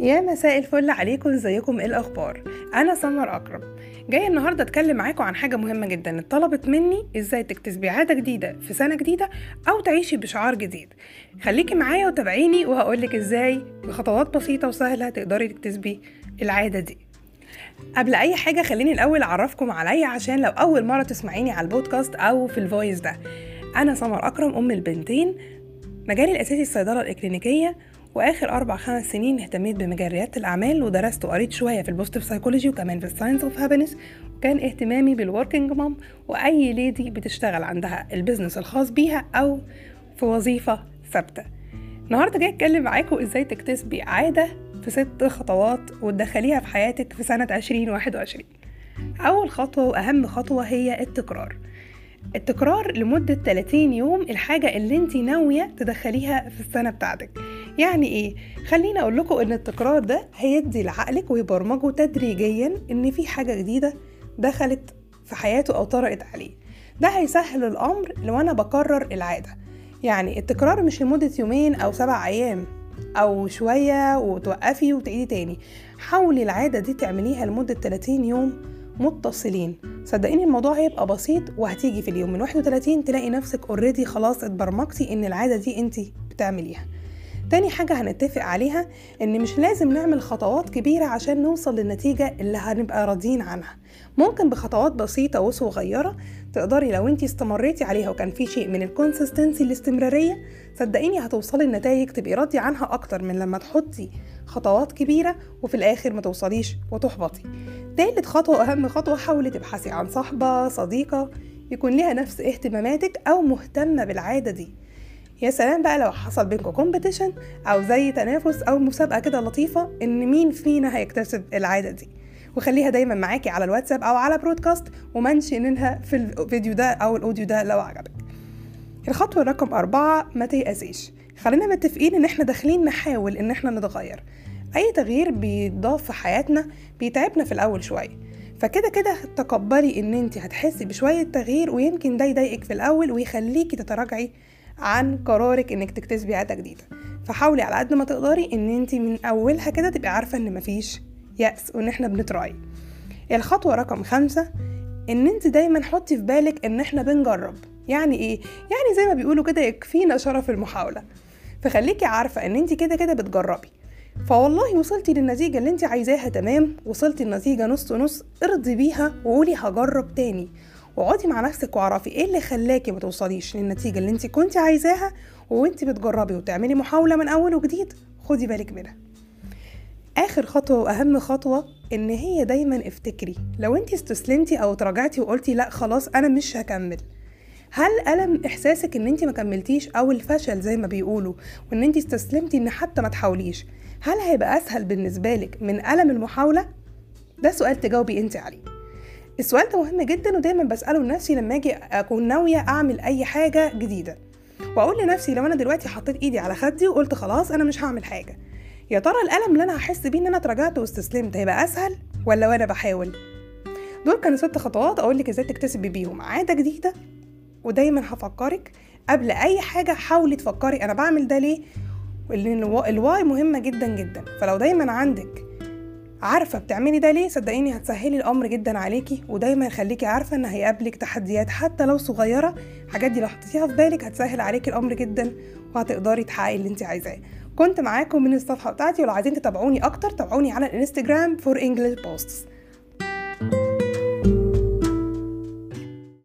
يا مساء الفل عليكم ازيكم؟ إيه الأخبار؟ أنا سمر أكرم. جاية النهارده أتكلم معاكم عن حاجة مهمة جدا اتطلبت مني إزاي تكتسبي عادة جديدة في سنة جديدة أو تعيشي بشعار جديد. خليكي معايا وتابعيني وهقولك إزاي بخطوات بسيطة وسهلة تقدري تكتسبي العادة دي. قبل أي حاجة خليني الأول أعرفكم عليا عشان لو أول مرة تسمعيني على البودكاست أو في الفويس ده. أنا سمر أكرم أم البنتين مجالي الأساسي الصيدلة الإكلينيكية وآخر أربع خمس سنين اهتميت بمجال ريادة الأعمال ودرست وقريت شوية في ال positive psychology وكمان في ال science of happiness وكان اهتمامي بال working mom وأي lady بتشتغل عندها ال business الخاص بيها أو في وظيفة ثابتة. النهارده جاي أتكلم معاكم إزاي تكتسبي عادة في ست خطوات وتدخليها في حياتك في سنة 2021 أول خطوة وأهم خطوة هي التكرار. التكرار لمدة 30 يوم الحاجة اللي انت ناوية تدخليها في السنة بتاعتك. يعني إيه؟ خليني أقول لكم إن التكرار ده هيدي لعقلك ويبرمجه تدريجيا إن في حاجة جديدة دخلت في حياته أو طرقت عليه. ده هيسهل الأمر لو أنا بكرر العادة. يعني التكرار مش لمدة يومين أو سبع أيام أو شوية وتوقفي وتعيدي تاني. حاولي العادة دي تعمليها لمدة 30 يوم متصلين. صدقيني الموضوع هيبقى بسيط وهتيجي في اليوم من 31 تلاقي نفسك already خلاص اتبرمجتي إن العادة دي انت بتعمليها. تاني حاجة هنتفق عليها إن مش لازم نعمل خطوات كبيرة عشان نوصل للنتيجة اللي هنبقى راضيين عنها. ممكن بخطوات بسيطة وصغيرة تقدري لو انتي استمريتي عليها وكان في شيء من ال consistency الاستمرارية صدقيني هتوصلي لنتائج تبقي راضية عنها أكتر من لما تحطي خطوات كبيرة وفي الآخر ما توصليش وتحبطي. تالت خطوة وأهم خطوة حاولي تبحثي عن صاحبة صديقة يكون لها نفس اهتماماتك أو مهتمة بالعادة دي. يا سلام بقى لو حصل بينكم competition أو زي تنافس أو مسابقة كده لطيفة إن مين فينا هيكتسب العادة دي. وخليها دايما معاكي على الواتساب أو على broadcast و mention ينها في الفيديو ده أو ال audio ده لو عجبك. الخطوة رقم أربعة ما تيأسيش. خلينا متفقين إن إحنا داخلين نحاول إن إحنا نتغير. أي تغيير بيضاف في حياتنا بيتعبنا في الأول شوية. فكده كده تقبلي إن انت هتحسي بشوية تغيير ويمكن ده يضايقك في الأول ويخليكي تتراجعي عن قرارك إنك تكتسبي عادة جديدة. فحاولي على قد ما تقدري إن أنت من أولها كده تبقي عارفة إن مفيش يأس وإن إحنا بنتراي الخطوة رقم خمسة إن أنت دايما حطي في بالك إن إحنا بنجرب. يعني إيه؟ يعني زي ما بيقولوا كده يكفينا شرف المحاولة. فخليكي عارفة إن أنت كده كده بتجربي. فوالله وصلتي للنتيجة اللي أنت عايزاها تمام. وصلتي النتيجه نص نص. ارضي بيها وقولي هجرب تاني. واقعدي مع نفسك واعرفي إيه اللي خلاكي ما توصليش للنتيجة اللي انت كنتي عايزاها وانت بتجربي وتعملي محاولة من أول وجديد. خدي بالك منها. آخر خطوة وأهم خطوة إن هي دايما افتكري. لو انت استسلمتي أو تراجعتي وقلتي لأ خلاص أنا مش هكمل. هل ألم إحساسك إن أنت ما كملتيش أو الفشل زي ما بيقولوا وإن أنت استسلمتي إن حتى ما تحاوليش؟ هل هيبقى أسهل بالنسبة لك من ألم المحاولة؟ ده سؤال تجاوبي أنت عليه. السؤال ده مهم جدا ودايما بسأله لنفسي لما أجي أكون ناوية أعمل أي حاجة جديدة وأقول لنفسي لو أنا دلوقتي حطيت إيدي على خدي وقلت خلاص أنا مش هعمل حاجة يا ترى الألم اللي أنا هحس بيه إن أنا اتراجعت واستسلمت هيبقى أسهل ولا وأنا بحاول؟ دول كانوا ست خطوات أقول لك إزاي تكتسبي بيهم عادة جديدة ودايما هفكرك قبل أي حاجة حاولي تفكري أنا بعمل ده ليه ال why مهمه جدا جدا فلو دايما عندك عارفة بتعملي ده ليه؟ صدقيني هتسهلي الأمر جدا عليكي ودايما خليكي عارفة إن هيقابلك تحديات حتى لو صغيرة. الحاجات دي لو حطيتيها في بالك هتسهل عليكي الأمر جدا وهتقدري تحققي اللي انت عايزاه. كنت معاكم من الصفحة بتاعتي ولو عايزين تتابعوني أكتر تابعوني على الإنستجرام for English posts